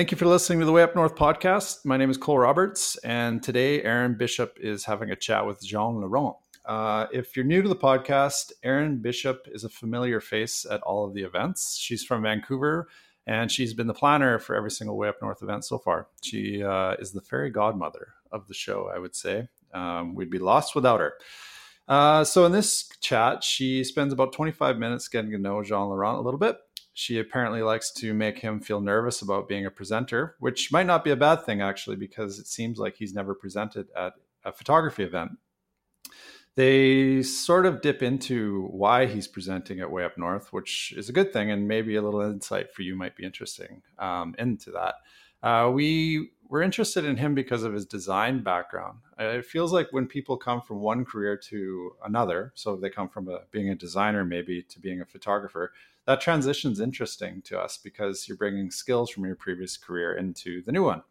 Thank you for listening to the Way Up North podcast. My name is Cole Roberts, and today Erin Bishop is having a chat with Jean Laurent. Uh, if you're new to the podcast, Erin Bishop is a familiar face at all of the events. She's from Vancouver, and she's been the planner for every single Way Up North event so far. She uh, is the fairy godmother of the show, I would say. Um, we'd be lost without her. Uh, so in this chat, she spends about 25 minutes getting to know Jean Laurent a little bit she apparently likes to make him feel nervous about being a presenter, which might not be a bad thing actually, because it seems like he's never presented at a photography event. They sort of dip into why he's presenting at Way Up North, which is a good thing, and maybe a little insight for you might be interesting um, into that. Uh, we were interested in him because of his design background. It feels like when people come from one career to another, so they come from a, being a designer maybe to being a photographer, that transition is interesting to us because you're bringing skills from your previous career into the new one.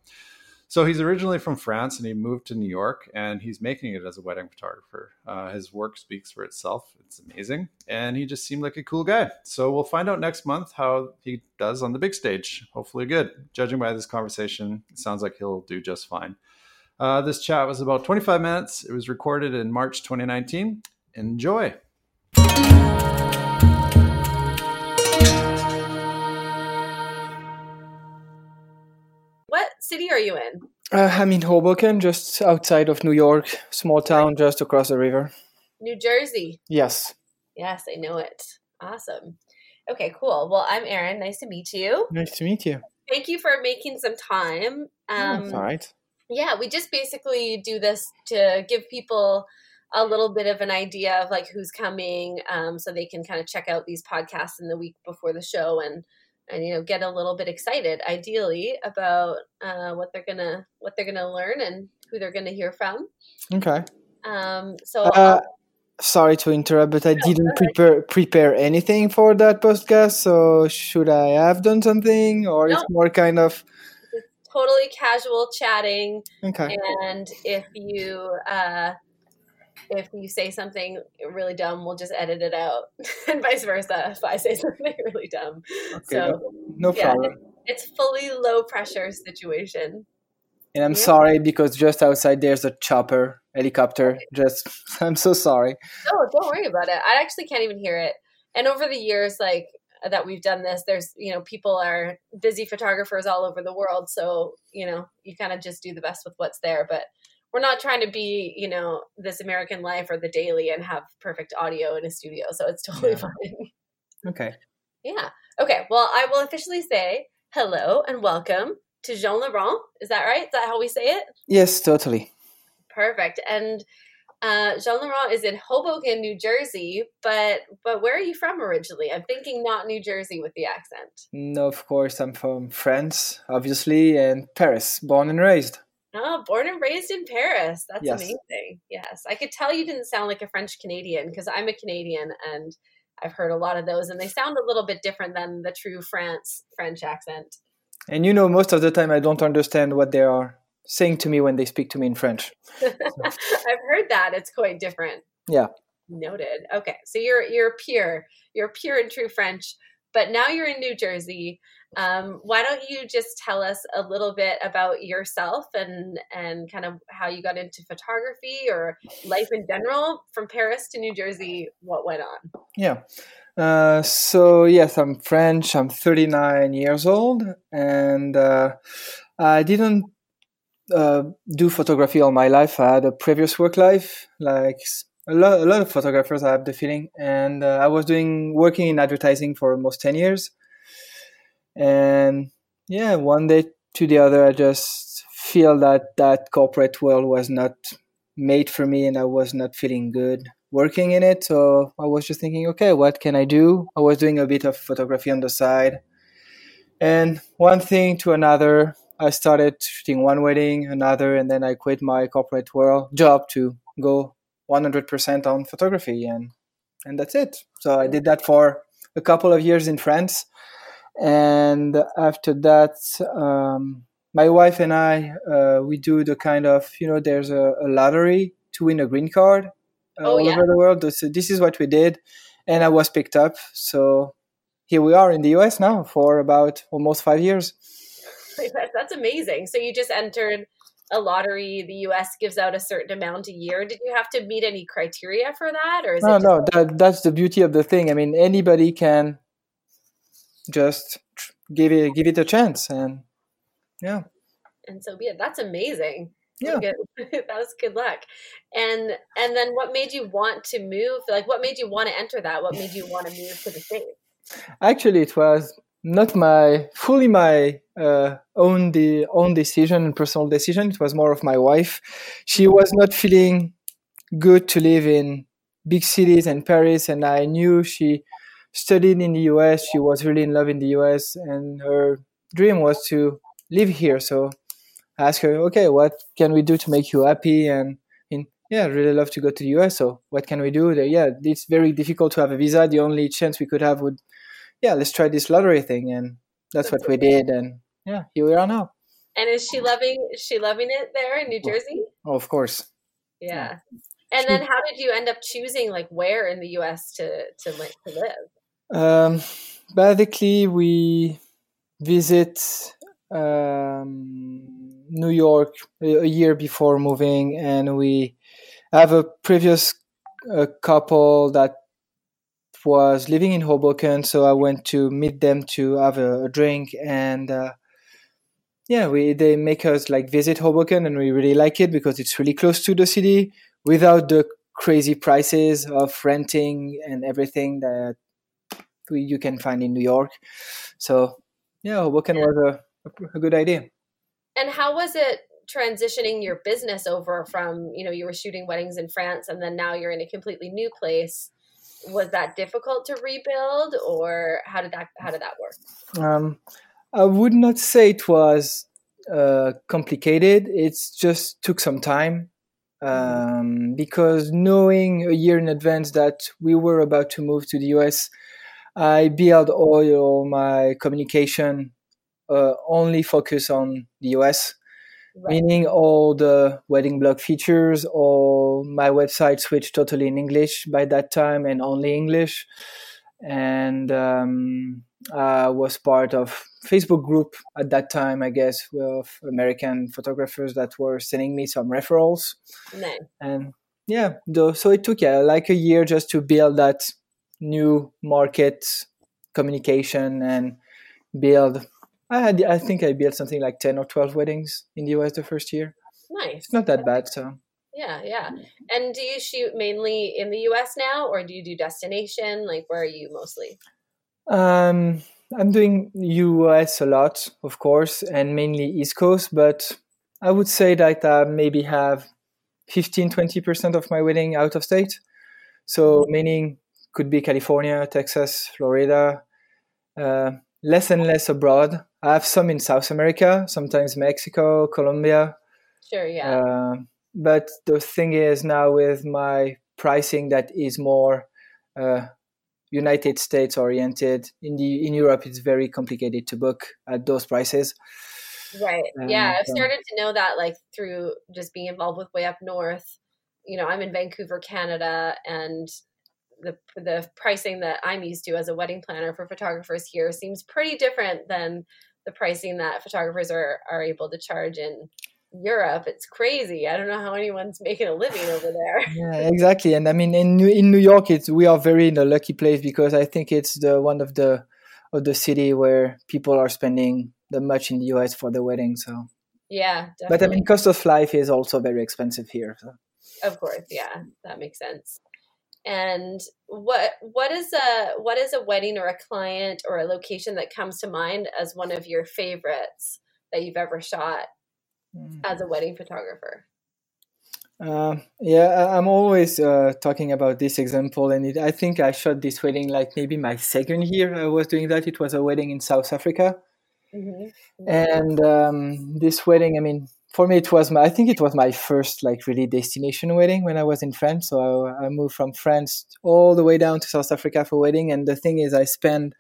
So he's originally from France and he moved to New York and he's making it as a wedding photographer. Uh, his work speaks for itself. It's amazing. And he just seemed like a cool guy. So we'll find out next month how he does on the big stage. Hopefully, good. Judging by this conversation, it sounds like he'll do just fine. Uh, this chat was about 25 minutes. It was recorded in March 2019. Enjoy. Uh, I'm in Hoboken, just outside of New York, small town just across the river. New Jersey. Yes. Yes, I know it. Awesome. Okay, cool. Well, I'm Erin. Nice to meet you. Nice to meet you. Thank you for making some time. Um, all right. Yeah, we just basically do this to give people a little bit of an idea of like who's coming, um, so they can kind of check out these podcasts in the week before the show and and you know get a little bit excited ideally about uh, what they're gonna what they're gonna learn and who they're gonna hear from. Okay. Um so uh, sorry to interrupt but i no, didn't prepare prepare anything for that podcast so should i have done something or no. it's more kind of totally casual chatting. Okay. And if you uh if you say something really dumb, we'll just edit it out, and vice versa. If I say something really dumb, okay, so no, no yeah, problem. It's fully low pressure situation. And I'm yeah. sorry because just outside there's a chopper helicopter. Okay. Just I'm so sorry. No, don't worry about it. I actually can't even hear it. And over the years, like that we've done this, there's you know people are busy photographers all over the world, so you know you kind of just do the best with what's there. But we're not trying to be, you know, this American life or the daily and have perfect audio in a studio. So it's totally yeah. fine. Okay. Yeah. Okay. Well, I will officially say hello and welcome to Jean Laurent. Is that right? Is that how we say it? Yes, totally. Perfect. And uh, Jean Laurent is in Hoboken, New Jersey, but but where are you from originally? I'm thinking not New Jersey with the accent. No, of course I'm from France, obviously, and Paris, born and raised. Oh, born and raised in Paris. That's yes. amazing. Yes. I could tell you didn't sound like a French Canadian because I'm a Canadian and I've heard a lot of those and they sound a little bit different than the true France French accent. And you know, most of the time I don't understand what they are saying to me when they speak to me in French. So. I've heard that. It's quite different. Yeah. Noted. Okay. So you're you're pure. You're pure and true French, but now you're in New Jersey. Um, why don't you just tell us a little bit about yourself and and kind of how you got into photography or life in general from Paris to New Jersey? What went on? Yeah. Uh, so yes, I'm French. I'm 39 years old, and uh, I didn't uh, do photography all my life. I had a previous work life, like a lot, a lot of photographers. I have the feeling, and uh, I was doing working in advertising for almost ten years. And yeah, one day to the other, I just feel that that corporate world was not made for me, and I was not feeling good working in it. So I was just thinking, okay, what can I do? I was doing a bit of photography on the side, and one thing to another I started shooting one wedding, another, and then I quit my corporate world job to go 100% on photography, and and that's it. So I did that for a couple of years in France, and after that, um, my wife and I uh, we do the kind of you know there's a, a lottery to win a green card uh, oh, all yeah. over the world. So this is what we did, and I was picked up. So here we are in the US now for about almost five years. That's amazing. So you just entered a lottery. The U.S. gives out a certain amount a year. Did you have to meet any criteria for that, or is no? It no, that, that's the beauty of the thing. I mean, anybody can just give it give it a chance, and yeah. And so yeah, that's amazing. Yeah, that was good luck. And and then what made you want to move? Like, what made you want to enter that? What made you want to move to the states? Actually, it was not my fully my uh, own the own decision and personal decision. It was more of my wife. She was not feeling good to live in big cities and Paris, and I knew she studied in the U.S. She was really in love in the U.S. and her dream was to live here. So I asked her, okay, what can we do to make you happy? And in, yeah, really love to go to the US. So what can we do? Yeah, it's very difficult to have a visa. The only chance we could have would yeah, let's try this lottery thing, and that's, what we did, and yeah, here we are now. And is she loving? Is she loving it there in New Jersey? Oh, of course. Yeah. And then, how did you end up choosing like where in the U.S. to to, to live? Um, basically, we visit um, New York a year before moving, and we have a previous uh, couple that was living in Hoboken, so I went to meet them to have a, a drink, and uh, yeah, we they make us like visit Hoboken, and we really like it because it's really close to the city without the crazy prices of renting and everything that you can find in New York. So yeah, Hoboken yeah. was a, a good idea. And how was it transitioning your business over from you know you were shooting weddings in France and then now you're in a completely new place? was that difficult to rebuild or how did that how did that work um, i would not say it was uh, complicated it just took some time um, because knowing a year in advance that we were about to move to the us i build all, my communication uh, only focus on the us Right. meaning all the wedding blog features all my website switched totally in english by that time and only english and um, i was part of facebook group at that time i guess with american photographers that were sending me some referrals nice. and yeah so it took yeah like a year just to build that new market communication and build I had, I think I built something like ten or twelve weddings in the US the first year. Nice. It's not that bad, so. Yeah, yeah. And do you shoot mainly in the US now, or do you do destination? Like, where are you mostly? Um, I'm doing US a lot, of course, and mainly East Coast, but I would say that I maybe have 15 20% of my wedding out of state. So, meaning could be California, Texas, Florida, uh, less and less abroad. I have some in South America, sometimes Mexico, Colombia. Sure, yeah. Uh, but the thing is now with my pricing that is more uh, United States oriented. In the in Europe, it's very complicated to book at those prices. Right. Um, yeah, I've started to know that like through just being involved with Way Up North. You know, I'm in Vancouver, Canada, and the the pricing that I'm used to as a wedding planner for photographers here seems pretty different than the pricing that photographers are are able to charge in Europe. It's crazy. I don't know how anyone's making a living over there. yeah, exactly. And I mean, in New, in New York, it's we are very in a lucky place because I think it's the one of the of the city where people are spending the much in the US for the wedding. So Yeah, definitely. but I mean, cost of life is also very expensive here. So. Of course, yeah, that makes sense. And what what is a what is a wedding or a client or a location that comes to mind as one of your favorites that you've ever shot mm. as a wedding photographer? Uh, yeah, I'm always uh, talking about this example, and it, I think I shot this wedding like maybe my second year I was doing that. It was a wedding in South Africa, mm-hmm. and um, this wedding, I mean, for me, it was my, I think it was my first like really destination wedding when I was in France. So I, I moved from France all the way down to South Africa for wedding, and the thing is, I spent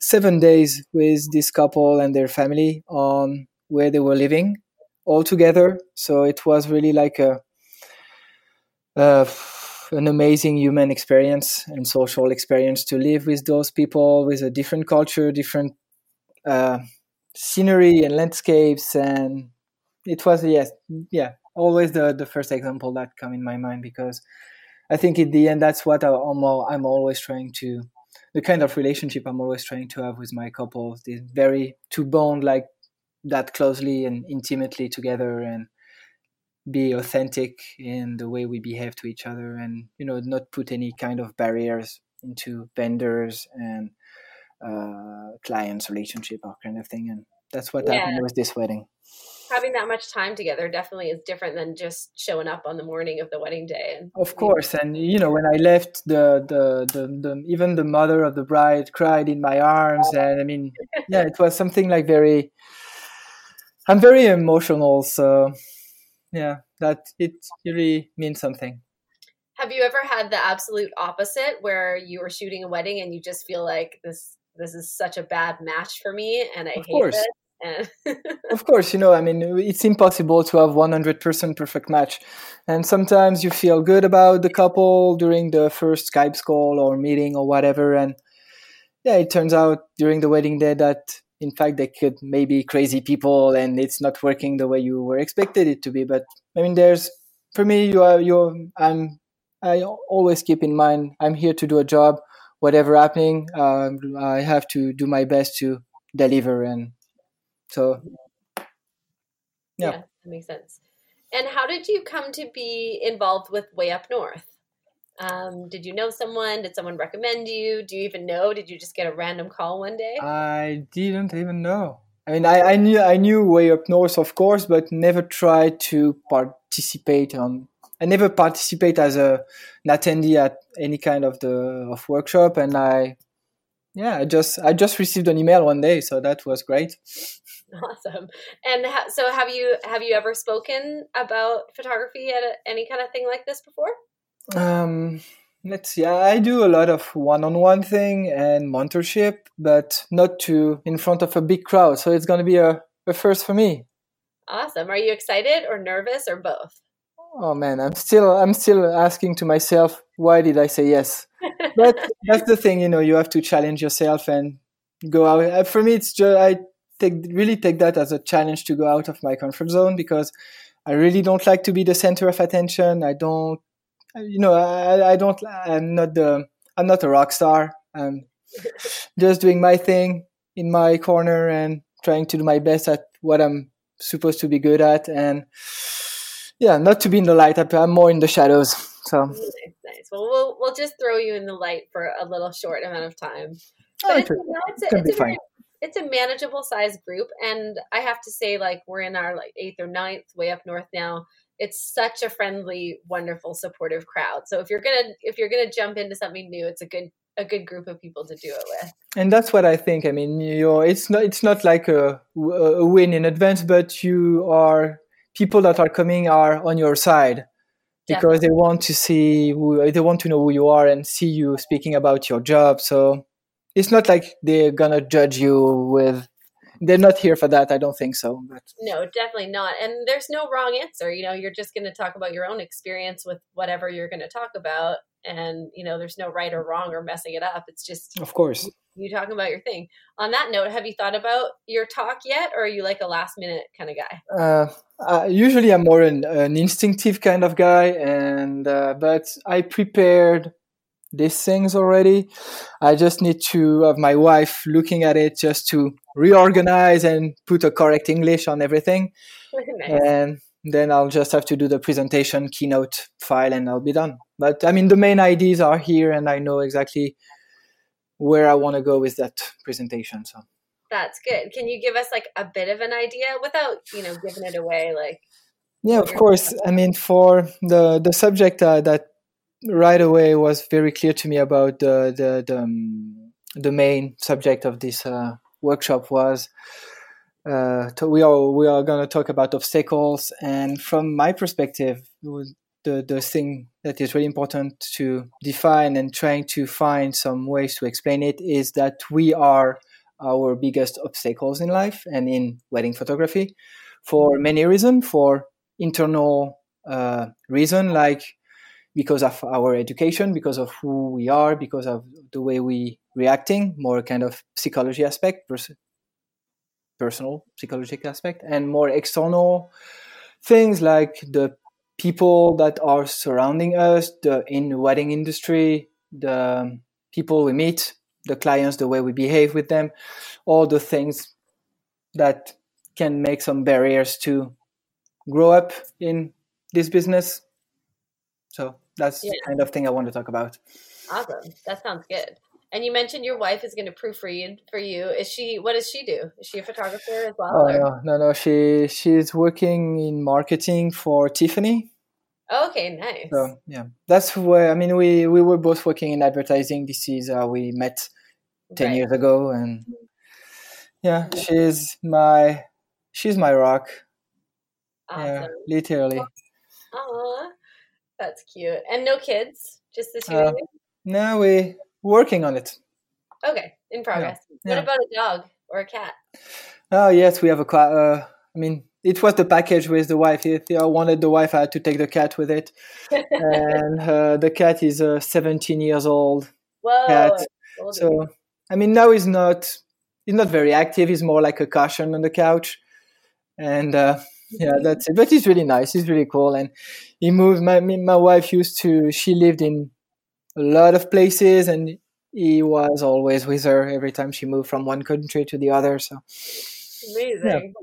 seven days with this couple and their family on where they were living all together. So it was really like a uh, an amazing human experience and social experience to live with those people with a different culture, different uh, scenery and landscapes, and it was yes, yeah, always the the first example that come in my mind because I think in the end that's what I, am I'm always trying to the kind of relationship I'm always trying to have with my couples. This very to bond like that closely and intimately together and be authentic in the way we behave to each other and you know not put any kind of barriers into vendors and uh, clients relationship or kind of thing and that's what yeah. happened with this wedding having that much time together definitely is different than just showing up on the morning of the wedding day and of course and you know when i left the the, the, the even the mother of the bride cried in my arms and i mean yeah it was something like very i'm very emotional so yeah that it really means something. Have you ever had the absolute opposite where you were shooting a wedding and you just feel like this this is such a bad match for me and i of hate course. it of course you know i mean it's impossible to have 100% perfect match. And sometimes you feel good about the couple during the first skype call or meeting or whatever. And yeah it turns out during the wedding day that in fact they could maybe crazy people and it's not working the way you were expected it to be. But i mean there's for me you are you i'm i always keep in mind i'm here to do a job. Whatever happening um, i have to do my best to deliver and so yeah. yeah that makes sense and how did you come to be involved with way up north um, did you know someone? Did someone recommend you? Do you even know? Did you just get a random call one day? I didn't even know. I mean, I, I knew I knew way up north, of course, but never tried to participate on. I never participate as a an attendee at any kind of the of workshop, and I, yeah, I just I just received an email one day, so that was great. Awesome. And ha- so, have you have you ever spoken about photography at a, any kind of thing like this before? Um, let's see. I do a lot of one-on-one thing and mentorship, but not to in front of a big crowd. So it's going to be a, a first for me. Awesome. Are you excited or nervous or both? Oh man, I'm still I'm still asking to myself, why did I say yes? But that's the thing, you know, you have to challenge yourself and go out. Uh, for me, it's just I take really take that as a challenge to go out of my comfort zone because I really don't like to be the center of attention. I don't you know, I, I don't, I'm not the, I'm not a rock star. I'm just doing my thing in my corner and trying to do my best at what I'm supposed to be good at. And yeah, not to be in the light. I'm more in the shadows. So nice. Well, we'll we'll just throw you in the light for a little short amount of time. Oh, but oh, it's, it's, a, it's, a it's a manageable size group, and I have to say, like we're in our like eighth or ninth, way up north now. It's such a friendly wonderful supportive crowd. So if you're gonna if you're gonna jump into something new it's a good a good group of people to do it with. And that's what i think. I mean you're it's not it's not like a, a win in advance but you are people that are coming are on your side because Definitely. they want to see who, they want to know who you are and see you speaking about your job so it's not like they're gonna judge you with they're not here for that. I don't think so. But. No, definitely not. And there's no wrong answer. You know, you're just going to talk about your own experience with whatever you're going to talk about, and you know, there's no right or wrong or messing it up. It's just, of course, you talking about your thing. On that note, have you thought about your talk yet, or are you like a last minute kind of guy? Uh, uh, usually, I'm more an, an, instinctive kind of guy, and uh, but I prepared these things already. I just need to have my wife looking at it just to reorganize and put a correct English on everything. nice. and then I'll just have to do the presentation keynote file and I'll be done. But I mean, the main ideas are here, and I know exactly where I want to go with that presentation. So That's good. Can you give us like a bit of an idea without, you know, giving it away? Like, yeah, of course. I mean, for the the subject uh, that right away was very clear to me about the the the, um, the main subject of this uh, workshop was uh, to, we are we are going to talk about obstacles, and from my perspective, the the thing that is really important to define and trying to find some ways to explain it is that we are our biggest obstacles in life and in wedding photography for many reasons. For internal uh, reason like because of our education, because of who we are, because of the way we reacting, more kind of psychology aspect, pers- personal psychological aspect, and more external things like the people that are surrounding us, the in the wedding industry, the people we meet, the clients, the way we behave with them, all the things that can make some barriers to grow up in this business. So that's Yeah. the kind of thing I want to talk about. awesome. That sounds good. And you mentioned your wife is going to proofread for you. Is she? What does she do? Is she a photographer as well? Oh or- no, no, no. She she's working in marketing for Tiffany. Okay, nice. So yeah, that's where I mean we we were both working in advertising. This is how we met ten Right. years ago, and yeah, she's my she's my rock. Yeah, literally. Aw, that's cute. And no kids, just the two Uh. No, we working on it. Okay, in progress. What yeah. about a dog or a cat? Oh yes, we have a cat. Uh, I mean, it was the package with the wife. If I wanted the wife, I had to take the cat with it. and uh, the cat is uh, 17 years old Whoa. cat. So I mean, now he's not he's not very active. He's more like a cushion on the couch, and uh, yeah, that's it. But he's really nice. He's really cool, and he moved. My my wife used to. She lived in a lot of places, and he was always with her every time she moved from one country to the other. So Amazing.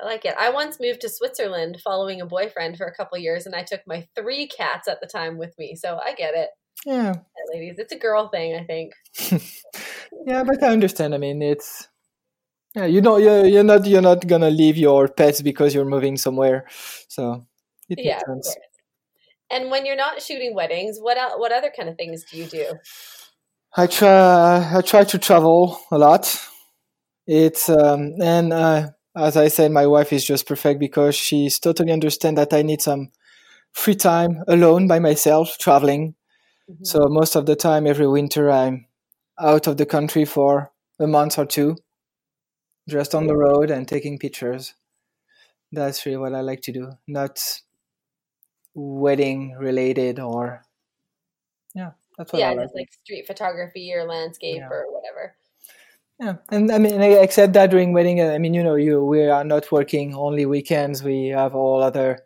I like it. I once moved to Switzerland following a boyfriend for a couple years, and I took my three cats at the time with me. So I get it, yeah, ladies. It's a girl thing, I think. yeah, but I understand. I mean, it's yeah, you know, you're, you're not you're not gonna leave your pets because you're moving somewhere. So it Yeah. makes sense. And when you're not shooting weddings, what what other kind of things do you do? I try I try to travel a lot. It's um, and uh, as I said, my wife is just perfect because she's totally understand that I need some free time alone by myself traveling. Mhm. So most of the time, every winter, I'm out of the country for a month or two, just on the road and taking pictures. That's really what I like to do, not wedding related or yeah, that's what yeah, I like. just like street photography or landscape Yeah. or whatever. Yeah, and I mean, except that during wedding, I mean, you know, you we are not working only weekends. We have all other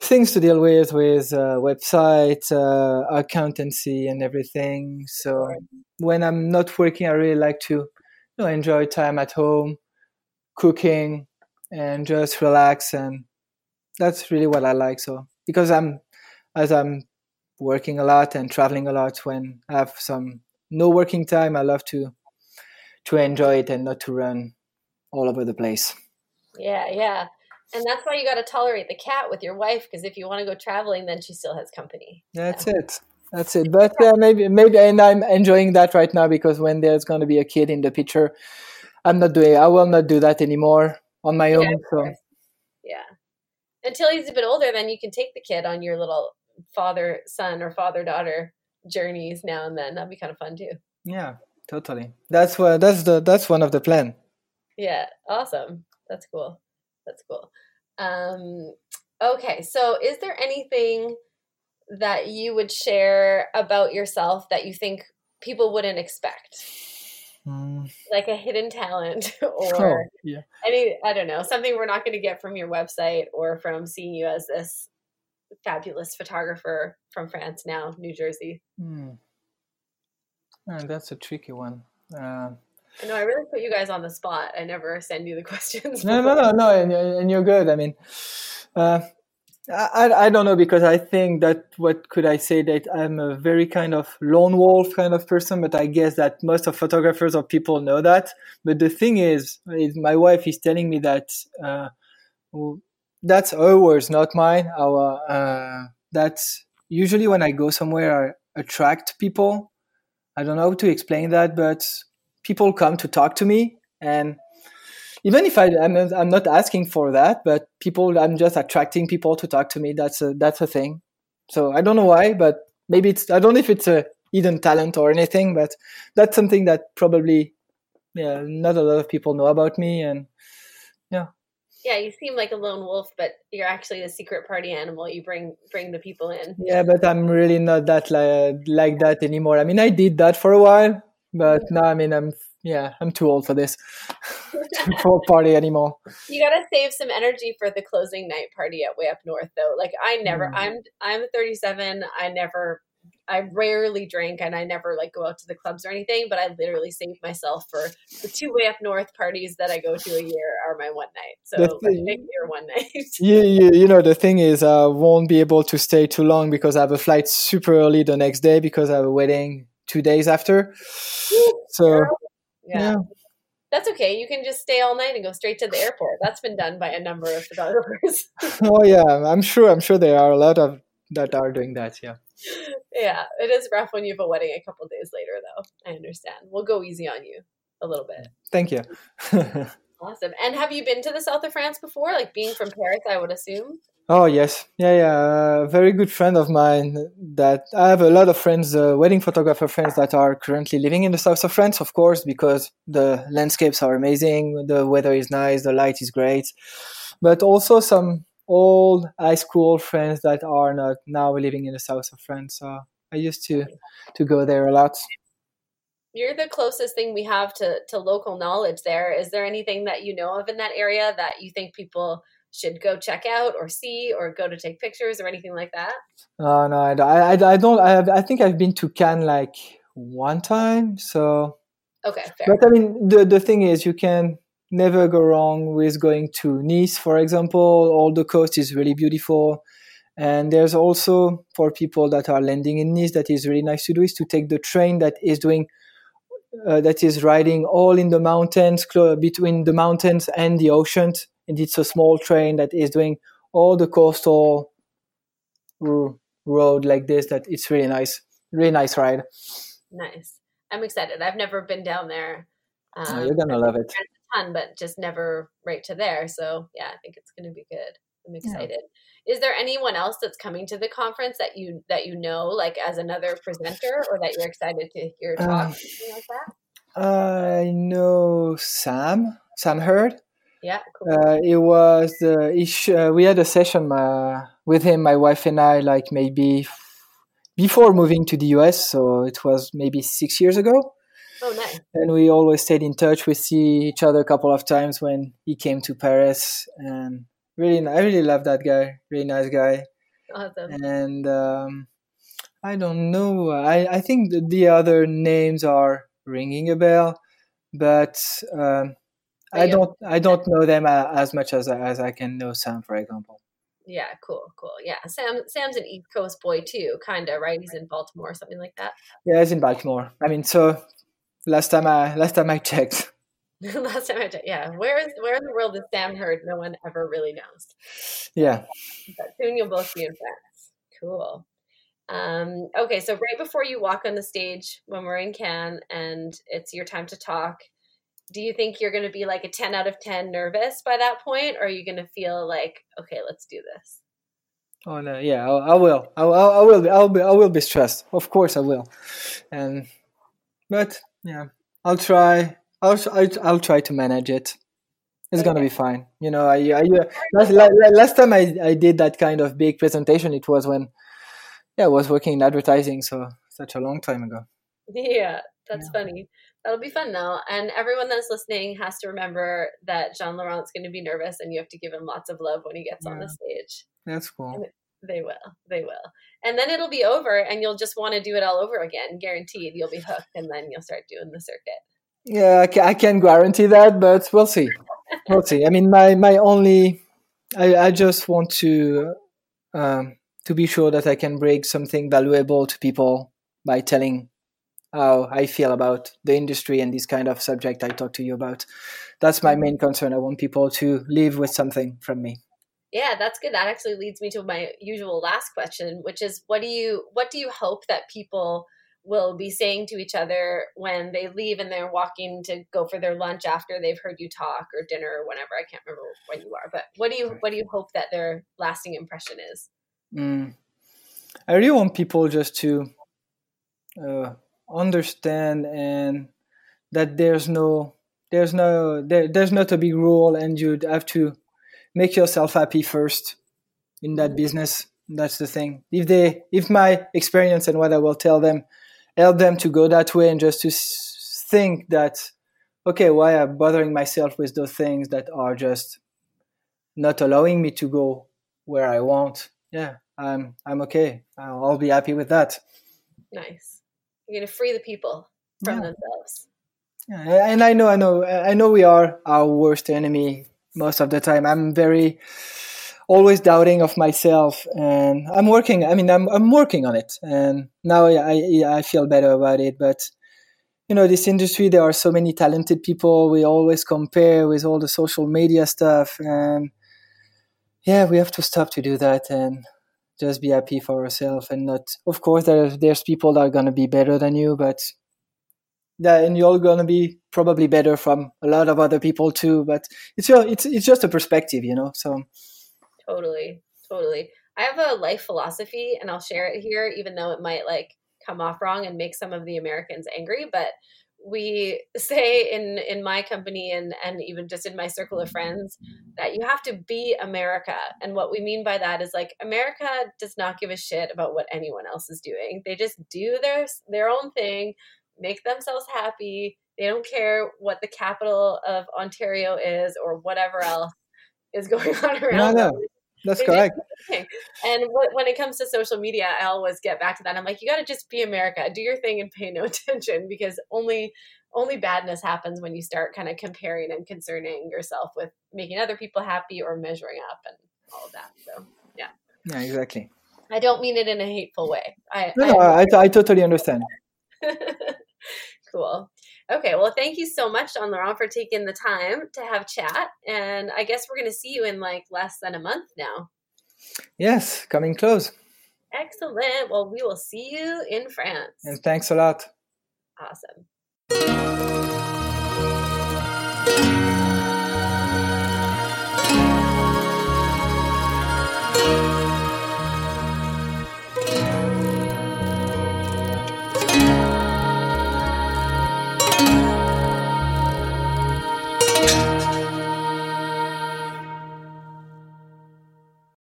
things to deal with, with uh, website, uh, accountancy, and everything. So when I'm not working, I really like to, you know, enjoy time at home, cooking, and just relax. And that's really what I like. So because I'm, as I'm working a lot and traveling a lot, when I have some no working time, I love to to enjoy it and not to run all over the place. Yeah, yeah. And that's why you got to tolerate the cat with your wife because if you want to go traveling, then she still has company. That's it. That's it. But yeah, maybe maybe and I'm enjoying that right now because when there's going to be a kid in the picture, I'm not doing. I will not do that anymore on my Yeah, own. So. Yeah. Until he's a bit older, then you can take the kid on your little father son or father daughter journeys now and then. That'd be kind of fun too. yeah, totally. That's what. That's the. That's one of the plan. Yeah, awesome. That's cool. That's cool. Um, okay, so is there anything that you would share about yourself that you think people wouldn't expect? Mm. Like a hidden talent Oh, or yeah. any, I don't know, something we're not going to get from your website or from seeing you as this fabulous photographer from France now, New Jersey. Hmm. Ah, that's a tricky one. Uh, I know I really put you guys on the spot. I never send you the questions. No, no, no, no, and, and you're good. I mean, uh, I, I don't know because I think that what could I say that I'm a very kind of lone wolf kind of person, but I guess that most of photographers or people know that. But the thing is, is my wife is telling me that uh, that's her words, not mine. Our uh, that's usually when I go somewhere, I attract people. I don't know how to explain that, but people come to talk to me and even if I, I'm, I'm not asking for that, but people, I'm just attracting people to talk to me. That's a, that's a thing. So I don't know why, but maybe it's, I don't know if it's a hidden talent or anything, but that's something that probably, yeah, not a lot of people know about me. And yeah. Yeah, you seem like a lone wolf, but you're actually the secret party animal. You bring bring the people in. Yeah, but I'm really not that like, like that anymore. I mean, I did that for a while, but now I mean, I'm yeah, I'm too old for this. for party anymore. You gotta save some energy for the closing night party at Way Up North, though. Like I never, mm. I'm I'm 37. I never, I rarely drink, and I never like go out to the clubs or anything. But I literally save myself for the two Way Up North parties that I go to a year are my one night. So thing, like, year one night. you, you, you know the thing is, I won't be able to stay too long because I have a flight super early the next day because I have a wedding two days after. So. Yeah. That's okay. You can just stay all night and go straight to the airport. That's been done by a number of photographers. oh yeah, I'm sure. I'm sure there are a lot of that are doing that. Yeah. Yeah, it is rough when you have a wedding a couple days later, though. I understand. We'll go easy on you a little bit. Thank you. awesome. And have you been to the south of France before? Like being from Paris, I would assume. Oh yes, yeah, yeah. A very good friend of mine. That I have a lot of friends, uh, wedding photographer friends that are currently living in the south of France, of course, because the landscapes are amazing, the weather is nice, the light is great. But also some old high school friends that are not now living in the south of France. So I used to to go there a lot. You're the closest thing we have to to local knowledge. There is there anything that you know of in that area that you think people should go check out or see or go to take pictures or anything like that? Oh no, I, I, I don't. I, have, I think I've been to Cannes like one time. So okay, fair. but I mean, the the thing is, you can never go wrong with going to Nice, for example. All the coast is really beautiful. And there's also for people that are landing in Nice that is really nice to do is to take the train that is doing uh, that is riding all in the mountains cl- between the mountains and the ocean and it's a small train that is doing all the coastal road like this that it's really nice really nice ride. Nice. I'm excited. I've never been down there um, oh, you're gonna love it. a ton but just never right to there. So yeah i think it's gonna be good. I'm excited. Yeah. is there anyone else that's coming to the conference that you that you know like as another presenter or that you're excited to hear talk uh, like that? I know sam sam Hurd yeah, cool. Uh, it was uh, sh- uh, we had a session uh, with him, my wife and I, like maybe f- before moving to the US. So it was maybe six years ago. Oh, nice. And we always stayed in touch. We see each other a couple of times when he came to Paris, and really, I really love that guy. Really nice guy. Awesome. And um, I don't know. I I think the, the other names are ringing a bell, but. Um, I don't I don't know them uh, as much as as I can know Sam, for example. Yeah, cool, cool. Yeah, Sam Sam's an East Coast boy too, kind of right. He's in Baltimore, or something like that. Yeah, he's in Baltimore. I mean, so last time I last time I checked. last time I checked, yeah. Where is where in the world is Sam Hurd? No one ever really knows. Yeah. But soon you'll both be in France. Cool. Um, okay, so right before you walk on the stage when we're in Cannes and it's your time to talk, do you think you're going to be like a 10 out of 10 nervous by that point or are you going to feel like okay let's do this oh no yeah i, I will. I, I, will be i'll be i will be stressed. Of course i will. And but yeah i'll try. I'll i'll, try to manage it. It's okay. gonna be fine. You know i, I uh, last, last time I, I did that kind of big presentation it was when yeah i was working in advertising so such a long time ago. Yeah that's yeah. funny That'll be fun though. And everyone that's listening has to remember that Jean Laurent's going to be nervous and you have to give him lots of love when he gets yeah. on the stage. That's cool. And they will. They will. And then it'll be over and you'll just want to do it all over again. Guaranteed. You'll be hooked and then you'll start doing the circuit. Yeah, I, can't guarantee that, but we'll see. We'll see. I mean, my my only, I, I just want to um, to be sure that I can bring something valuable to people by telling how I feel about the industry and this kind of subject I talked to you about. That's my main concern. I want people to leave with something from me. Yeah, that's good. That actually leads me to my usual last question, which is what do you what do you hope that people will be saying to each other when they leave and they're walking to go for their lunch after they've heard you talk or dinner or whenever I can't remember when you are but what do you what do you hope that their lasting impression is mm. I really want people just to uh, understand and that there's no there's no there, there's not a big rule and you'd have to make yourself happy first in that business. That's the thing. If they if my experience and what i will tell them help them to go that way and just to think that okay why am i bothering myself with those things that are just not allowing me to go where i want. Yeah i'm i'm okay. I'll be happy with that. Nice you're going to free the people from yeah. themselves. Yeah, and i know i know i know we are our worst enemy most of the time. I'm very always doubting of myself and i'm working i mean i'm, I'm working on it. And now I, I feel better about it but you know this industry there are so many talented people. We always compare with all the social media stuff and yeah we have to stop to do that and just be happy for yourself and not of course there's there's people that are going to be better than you but that and you're going to be probably better from a lot of other people too but it's your it's it's just a perspective you know so Totally. Totally. I have a life philosophy and I'll share it here, even though it might like come off wrong and make some of the Americans angry. But we say in in my company and and even just in my circle of friends that you have to be America. And what we mean by that is like America does not give a shit about what anyone else is doing. They just do their their own thing, make themselves happy. They don't care what the capital of Ontario is or whatever else is going on around. No, no. That's correct. And when it comes to social media, I always get back to that. I'm like, you got to just be America, do your thing, and pay no attention because only only badness happens when you start kind of comparing and concerning yourself with making other people happy or measuring up and all of that. So yeah. Yeah, exactly. I don't mean it in a hateful way. I no, I, I, I totally understand. cool. Okay, well, thank you so much, Jean Laurent, for taking the time to have chat. And I guess we're going to see you in like less than a month now. Yes, coming close. Excellent. Well, we will see you in France. And thanks a lot. Awesome.